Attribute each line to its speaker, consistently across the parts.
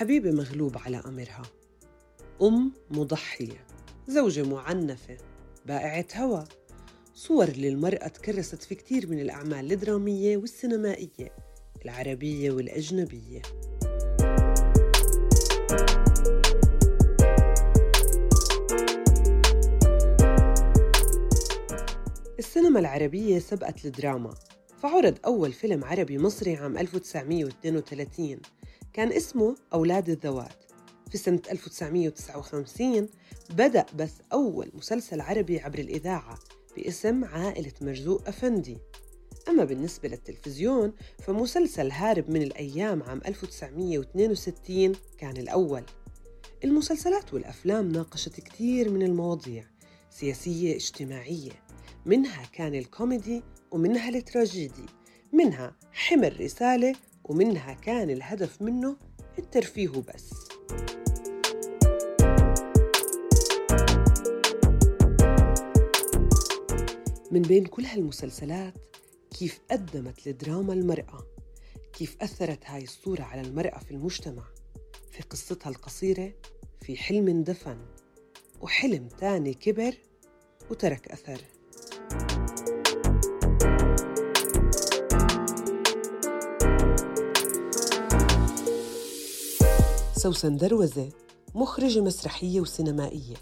Speaker 1: حبيبة مغلوب على أمرها. أم مضحية زوجة معنفة بائعة هوى صور للمرأة تكرست في كتير من الأعمال الدرامية والسينمائية العربية والأجنبية. السينما العربية سبقت الدراما. فعرض أول فيلم عربي مصري عام 1932 كان اسمه أولاد الذوات. في سنة 1959 بدأ بث أول مسلسل عربي عبر الإذاعة باسم عائلة مرزوق أفندي. أما بالنسبة للتلفزيون فمسلسل هارب من الأيام عام 1962 كان الأول. المسلسلات والأفلام ناقشت كثير من المواضيع سياسية اجتماعية. منها كان الكوميدي ومنها التراجيدي. منها حمل رسالة ومنها كان الهدف منه الترفيه بس. من بين كل هالمسلسلات كيف قدمت الدراما المرأة كيف أثرت هاي الصورة على المرأة في المجتمع في قصتها القصيرة في حلم دفن وحلم تاني كبر وترك أثر. سوسن دروزة مخرجة مسرحية وسينمائية.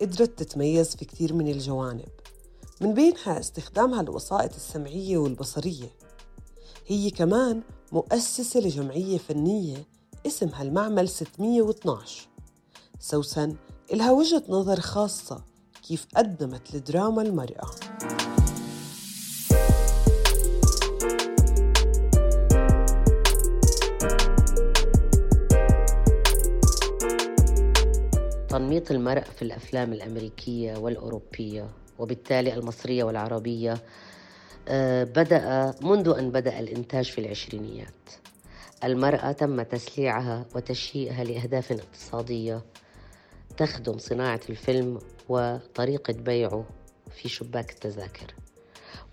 Speaker 1: قدرت تتميز في كثير من الجوانب. من بينها استخدامها الوسائط السمعية والبصرية. هي كمان مؤسسة لجمعية فنية اسمها المعمل 612 سوسن إلها وجهة نظر خاصة كيف قدمت الدراما المرأة
Speaker 2: تنميط المرأة في الأفلام الأمريكية والأوروبية وبالتالي المصرية والعربية آه، بدأ منذ أن بدأ الإنتاج في العشرينيات. المرأة تم تسليعها وتشييئها لأهداف اقتصادية تخدم صناعة الفيلم وطريقة بيعه في شباك التذاكر.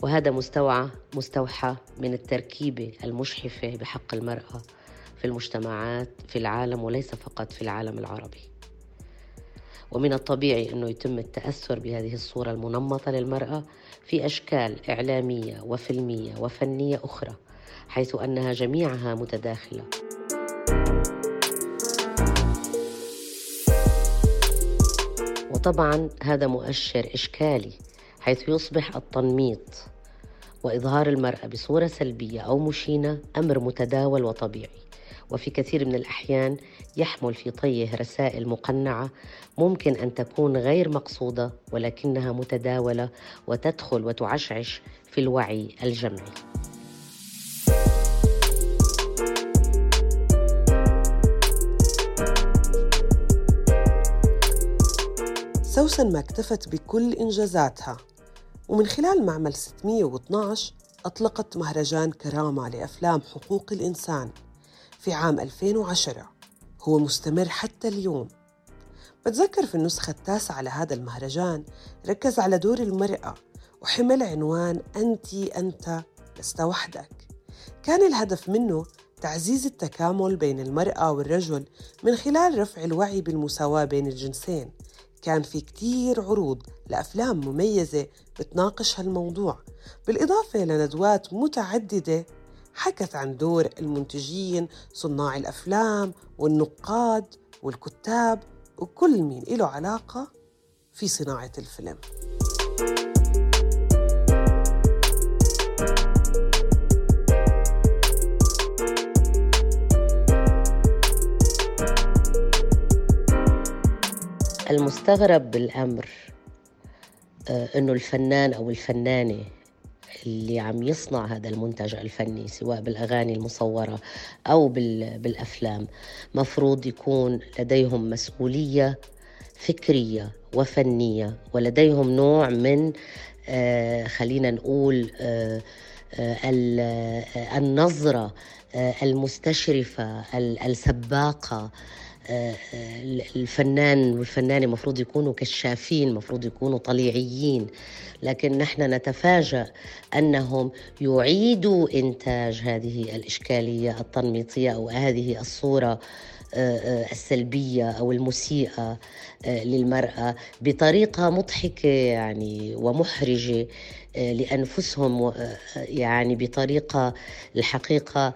Speaker 2: وهذا مستوعى مستوحى من التركيبة المشحفة بحق المرأة في المجتمعات في العالم وليس فقط في العالم العربي. ومن الطبيعي أنه يتم التأثر بهذه الصورة المنمطة للمرأة في أشكال إعلامية وفيلمية وفنية أخرى حيث أنها جميعها متداخلة. وطبعا هذا مؤشر إشكالي حيث يصبح التنميط وإظهار المرأة بصورة سلبية أو مشينة أمر متداول وطبيعي. وفي كثير من الأحيان يحمل في طيه رسائل مقنعة ممكن أن تكون غير مقصودة ولكنها متداولة وتدخل وتعشعش في الوعي الجمعي.
Speaker 1: سوسن ما اكتفت بكل إنجازاتها ومن خلال معمل 612 أطلقت مهرجان كرامة لأفلام حقوق الإنسان في عام 2010 هو مستمر حتى اليوم. بتذكر في النسخة التاسعة لهذا المهرجان ركز على دور المرأة وحمل عنوان أنت أنت لست وحدك. كان الهدف منه تعزيز التكامل بين المرأة والرجل من خلال رفع الوعي بالمساواة بين الجنسين. كان في كتير عروض لأفلام مميزة بتناقش هالموضوع بالإضافة لندوات متعددة حكت عن دور المنتجين صناع الأفلام والنقاد والكتاب وكل مين له علاقة في صناعة الفيلم.
Speaker 2: المستغرب بالأمر آه، أنه الفنان أو الفنانة اللي عم يصنع هذا المنتج الفني سواء بالأغاني المصورة أو بالأفلام. مفروض يكون لديهم مسؤولية فكرية وفنية ولديهم نوع من آه خلينا نقول آه آه النظرة آه، المستشرفة السباقة الفنان والفنانة المفروض يكونوا كشافين المفروض يكونوا طليعيين. لكن نحن نتفاجأ أنهم يعيدوا إنتاج هذه الإشكالية التنميطية أو هذه الصورة السلبية أو المسيئة للمرأة بطريقة مضحكة يعني ومحرجة. لأنفسهم يعني بطريقة الحقيقة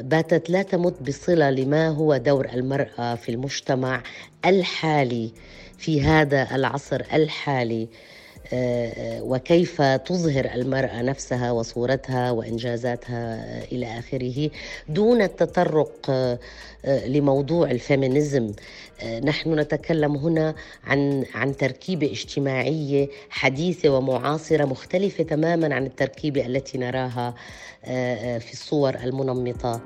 Speaker 2: باتت لا تمت بصلة لما هو دور المرأة في المجتمع الحالي في هذا العصر الحالي. وكيف تظهر المرأة نفسها وصورتها وإنجازاتها إلى آخره دون التطرق لموضوع الفيمينيزم. نحن نتكلم هنا عن عن تركيبة اجتماعية حديثة ومعاصرة مختلفة تماما عن التركيبة التي نراها في الصور المنمطة.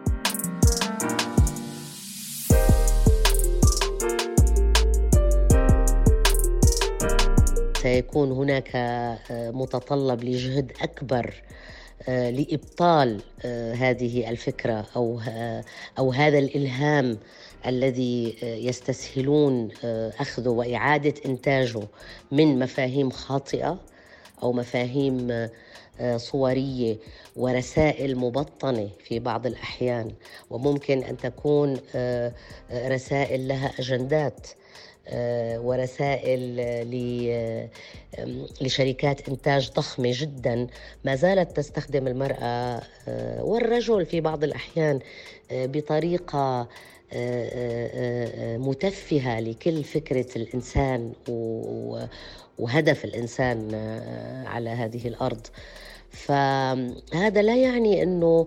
Speaker 2: سيكون هناك آه، متطلب لجهد أكبر آه، لإبطال آه، هذه الفكرة أو أو هذا الإلهام الذي يستسهلون اخذه وإعادة إنتاجه من مفاهيم خاطئة أو مفاهيم صورية ورسائل مبطنة في بعض الأحيان. وممكن أن تكون رسائل لها أجندات. ورسائل لشركات إنتاج ضخمة جدا. ما زالت تستخدم المرأة آه، والرجل في بعض الأحيان آه، بطريقة متفهة لكل فكرة الإنسان وهدف الإنسان على هذه الأرض. فهذا لا يعني أنه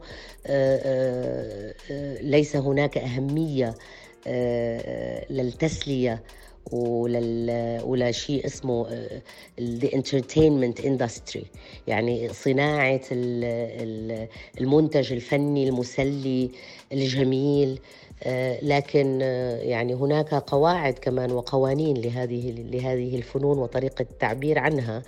Speaker 2: ليس هناك أهمية للتسلية. ولل... ولا شيء اسمه the entertainment industry. يعني صناعة المنتج الفني المسلي الجميل آه، لكن آه، يعني هناك قواعد كمان وقوانين لهذه لهذه الفنون وطريقة التعبير عنها.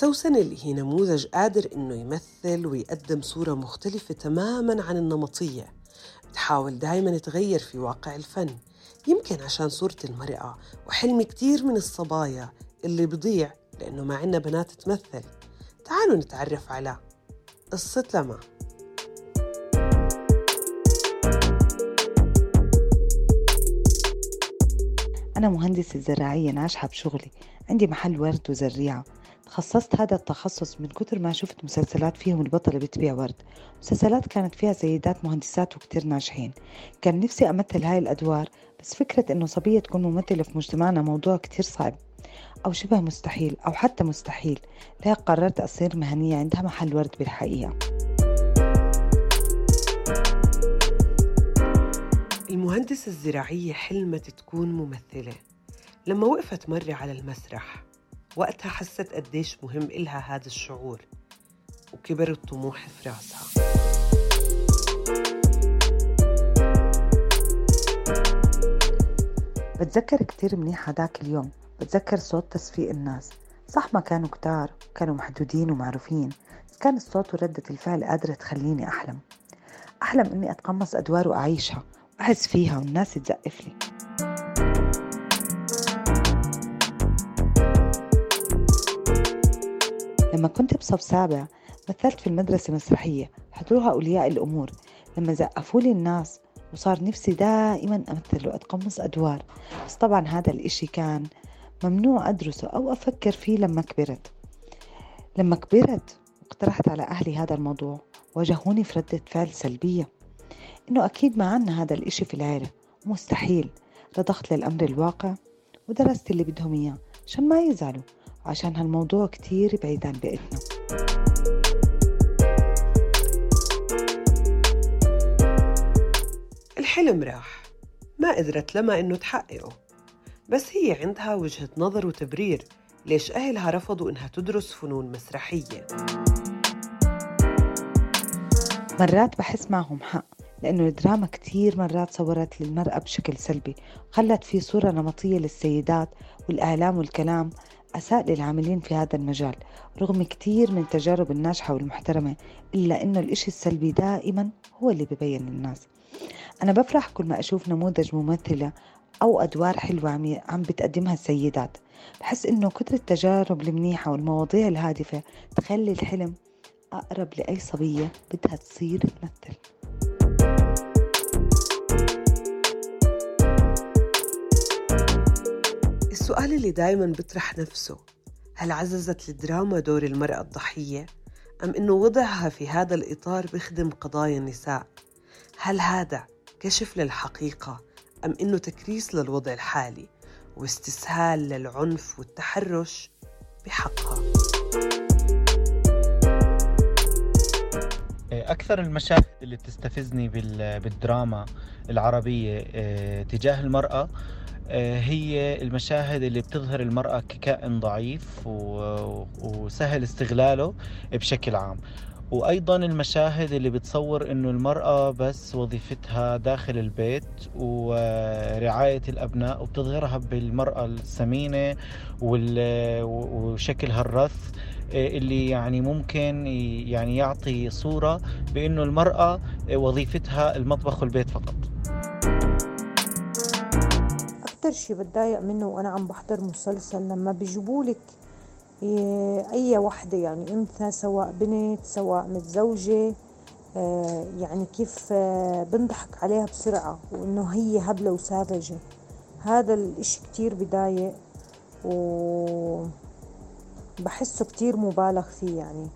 Speaker 1: سوسن اللي هي نموذج قادر إنه يمثل ويقدم صورة مختلفة تماماً عن النمطية. بتحاول دايماً تغير في واقع الفن يمكن عشان صورة المرأة وحلم كتير من الصبايا اللي بضيع لأنه ما عنا بنات تمثل. تعالوا نتعرف على قصة لما.
Speaker 3: أنا مهندسة زراعية ناجحة بشغلي عندي محل ورد وزريعة. تخصصت هذا التخصص من كتر ما شفت مسلسلات فيهم البطلة بتبيع ورد. مسلسلات كانت فيها سيدات مهندسات وكتير ناجحين. كان نفسي أمثل هاي الأدوار بس فكرة إنه صبية تكون ممثلة في مجتمعنا موضوع كتير صعب. أو شبه مستحيل أو حتى مستحيل. لهيك قررت أصير مهنية عندها محل ورد بالحقيقة.
Speaker 1: المهندسة الزراعية حلمت تكون ممثلة. لما وقفت مرة على المسرح وقتها حست قديش مهم إلها هذا الشعور وكبر الطموح في راسها.
Speaker 3: بتذكر كتير منيح هداك اليوم بتذكر صوت تصفيق الناس. صح ما كانوا كتار كانوا محدودين ومعروفين بس كان الصوت وردة الفعل قادرة تخليني أحلم. أحلم إني أتقمص أدوار وأعيشها وأحس فيها والناس تزقف لي لما كنت بصف سابع مثلت في المدرسة مسرحية حضروها أولياء الأمور. لما زقفوا لي الناس وصار نفسي دائما أمثل وأتقمص أدوار. بس طبعا هذا الإشي كان ممنوع أدرسه أو أفكر فيه لما كبرت. لما كبرت واقترحت على أهلي هذا الموضوع واجهوني في ردة فعل سلبية. إنه أكيد ما عنا هذا الإشي في العيلة مستحيل. رضخت للأمر الواقع ودرست اللي بدهم إياه عشان ما يزعلوا. عشان هالموضوع كتير بعيد عن بيئتنا
Speaker 1: الحلم راح ما قدرت لما إنه تحققه. بس هي عندها وجهة نظر وتبرير ليش أهلها رفضوا إنها تدرس فنون مسرحية.
Speaker 3: مرات بحس معهم حق لأنه الدراما كتير مرات صورت للمرأة بشكل سلبي خلت في صورة نمطية للسيدات والإعلام والكلام. أساء للعاملين في هذا المجال رغم كتير من التجارب الناجحة والمحترمة إلا إنه الإشي السلبي دائما هو اللي ببين للناس أنا بفرح كل ما أشوف نموذج ممثلة أو أدوار حلوة عم بتقدمها السيدات. بحس إنه كتر التجارب المنيحة والمواضيع الهادفة تخلي الحلم أقرب لأي صبية بدها تصير تمثل.
Speaker 1: السؤال اللي دايما بيطرح نفسه هل عززت الدراما دور المرأة الضحية؟ أم إنه وضعها في هذا الإطار بخدم قضايا النساء؟ هل هذا كشف للحقيقة أم إنه تكريس للوضع الحالي واستسهال للعنف والتحرش بحقها؟
Speaker 4: أكثر المشاهد اللي بتستفزني بالدراما العربية آه، تجاه المرأة هي المشاهد اللي بتظهر المرأة ككائن ضعيف وسهل استغلاله بشكل عام. وأيضا المشاهد اللي بتصور أنه المرأة بس وظيفتها داخل البيت ورعاية الأبناء وبتظهرها بالمرأة السمينة وشكلها الرث آه، اللي يعني ممكن يعني يعطي صورة بأنه المرأة وظيفتها المطبخ والبيت فقط.
Speaker 5: أكتر شي بتضايق منه وأنا عم بحضر مسلسل لما بيجيبولك أي وحدة يعني أنثى سواء بنت سواء متزوجة آه، يعني كيف آه، بنضحك عليها بسرعة وإنه هي هبلة وساذجة. هذا الإشي كتير بضايق و بحسه كتير مبالغ فيه يعني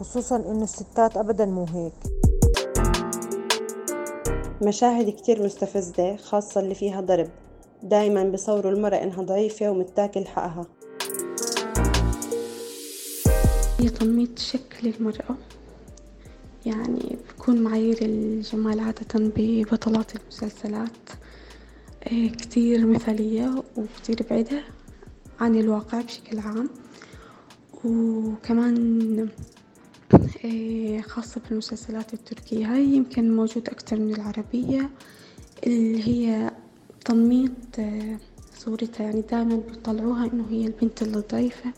Speaker 5: خصوصا إنه الستات أبدا مو هيك.
Speaker 6: مشاهد كتير مستفزة خاصة اللي فيها ضرب. دايما بصوروا المرأة إنها ضعيفة ومتاكل حقها.
Speaker 7: هي تنميط شكل المرأة. يعني بكون معايير الجمال عادة ببطلات المسلسلات. آه، كتير مثالية وكتير بعيدة عن الواقع بشكل عام. وكمان آه، خاصة بالمسلسلات التركية. هاي يمكن موجود أكتر من العربية اللي هي تنميط آه، صورتها يعني دايما بيطلعوها إنه هي البنت الضعيفة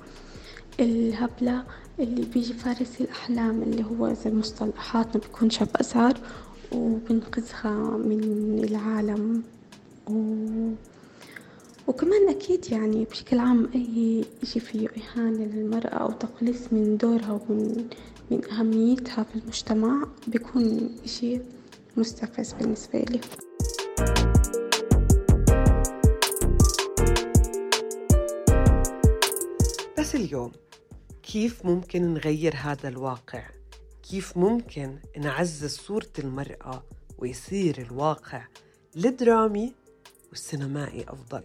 Speaker 7: الهبلة اللي بيجي فارس الأحلام اللي هو زي مصطلحاتنا بيكون شاب أزهر وبنقذها من العالم. و... وكمان أكيد يعني بشكل عام أي إشي فيه إهانة للمرأة أو تقليص من دورها ومن من أهميتها في المجتمع بيكون إشي مستفز بالنسبة لي.
Speaker 1: اليوم كيف ممكن نغير هذا الواقع؟ كيف ممكن نعزز صورة المرأة ويصير الواقع الدرامي والسينمائي أفضل؟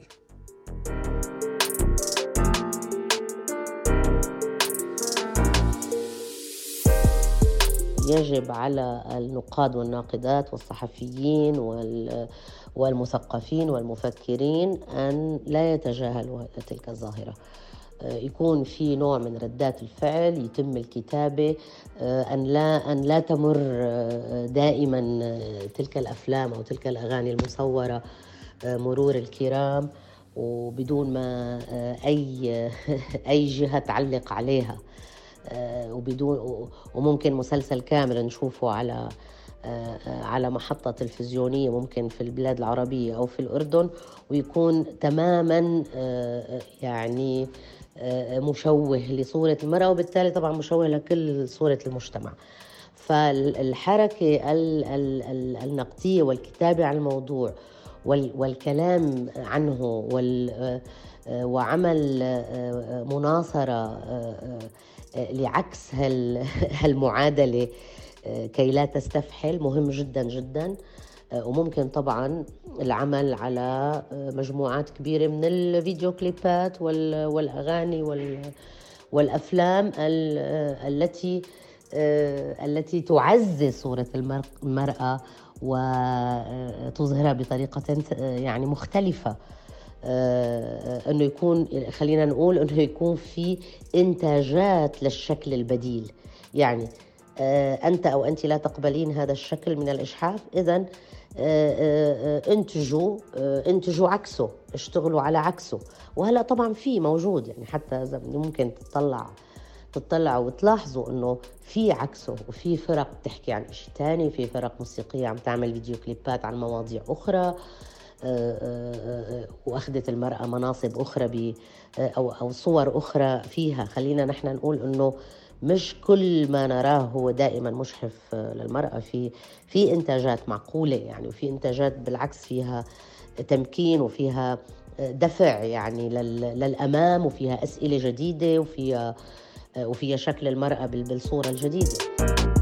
Speaker 2: يجب على النقاد والناقدات والصحفيين والمثقفين والمفكرين أن لا يتجاهلوا تلك الظاهرة يكون في نوع من ردات الفعل يتم الكتابة أن لا أن لا تمر دائما تلك الأفلام أو تلك الأغاني المصورة مرور الكرام وبدون ما أي أي جهة تعلق عليها. وبدون وممكن مسلسل كامل نشوفه على على محطة تلفزيونية ممكن في البلاد العربية أو في الأردن ويكون تماما يعني مشوه لصورة المرأة وبالتالي طبعا مشوه لكل صورة المجتمع. فالحركة النقدية والكتابة عن الموضوع والكلام عنه وعمل مناصرة لعكس هالمعادلة كي لا تستفحل مهم جدا جدا. وممكن طبعا العمل على مجموعات كبيرة من الفيديو كليبات والأغاني والأفلام التي التي تعزز صورة المرأة وتظهرها بطريقة يعني مختلفة. أنه يكون خلينا نقول أنه يكون في إنتاجات للشكل البديل. يعني أنت أو أنت لا تقبلين هذا الشكل من الإشحاف اذا انتجوا انتجوا عكسه اشتغلوا على عكسه. وهلا طبعا في موجود يعني حتى ممكن تطلع تطلعوا وتلاحظوا إنه في عكسه وفي فرق بتحكي عن شيء ثاني في فرق موسيقية عم تعمل فيديو كليبات عن مواضيع أخرى وأخذت المرأة مناصب أخرى أو أو صور أخرى فيها. خلينا نحن نقول إنه مش كل ما نراه هو دائما مشحف للمرأة في في إنتاجات معقولة يعني وفي إنتاجات بالعكس فيها تمكين وفيها دفع يعني للأمام وفيها أسئلة جديدة وفيها وفيها شكل المرأة بالصورة الجديدة.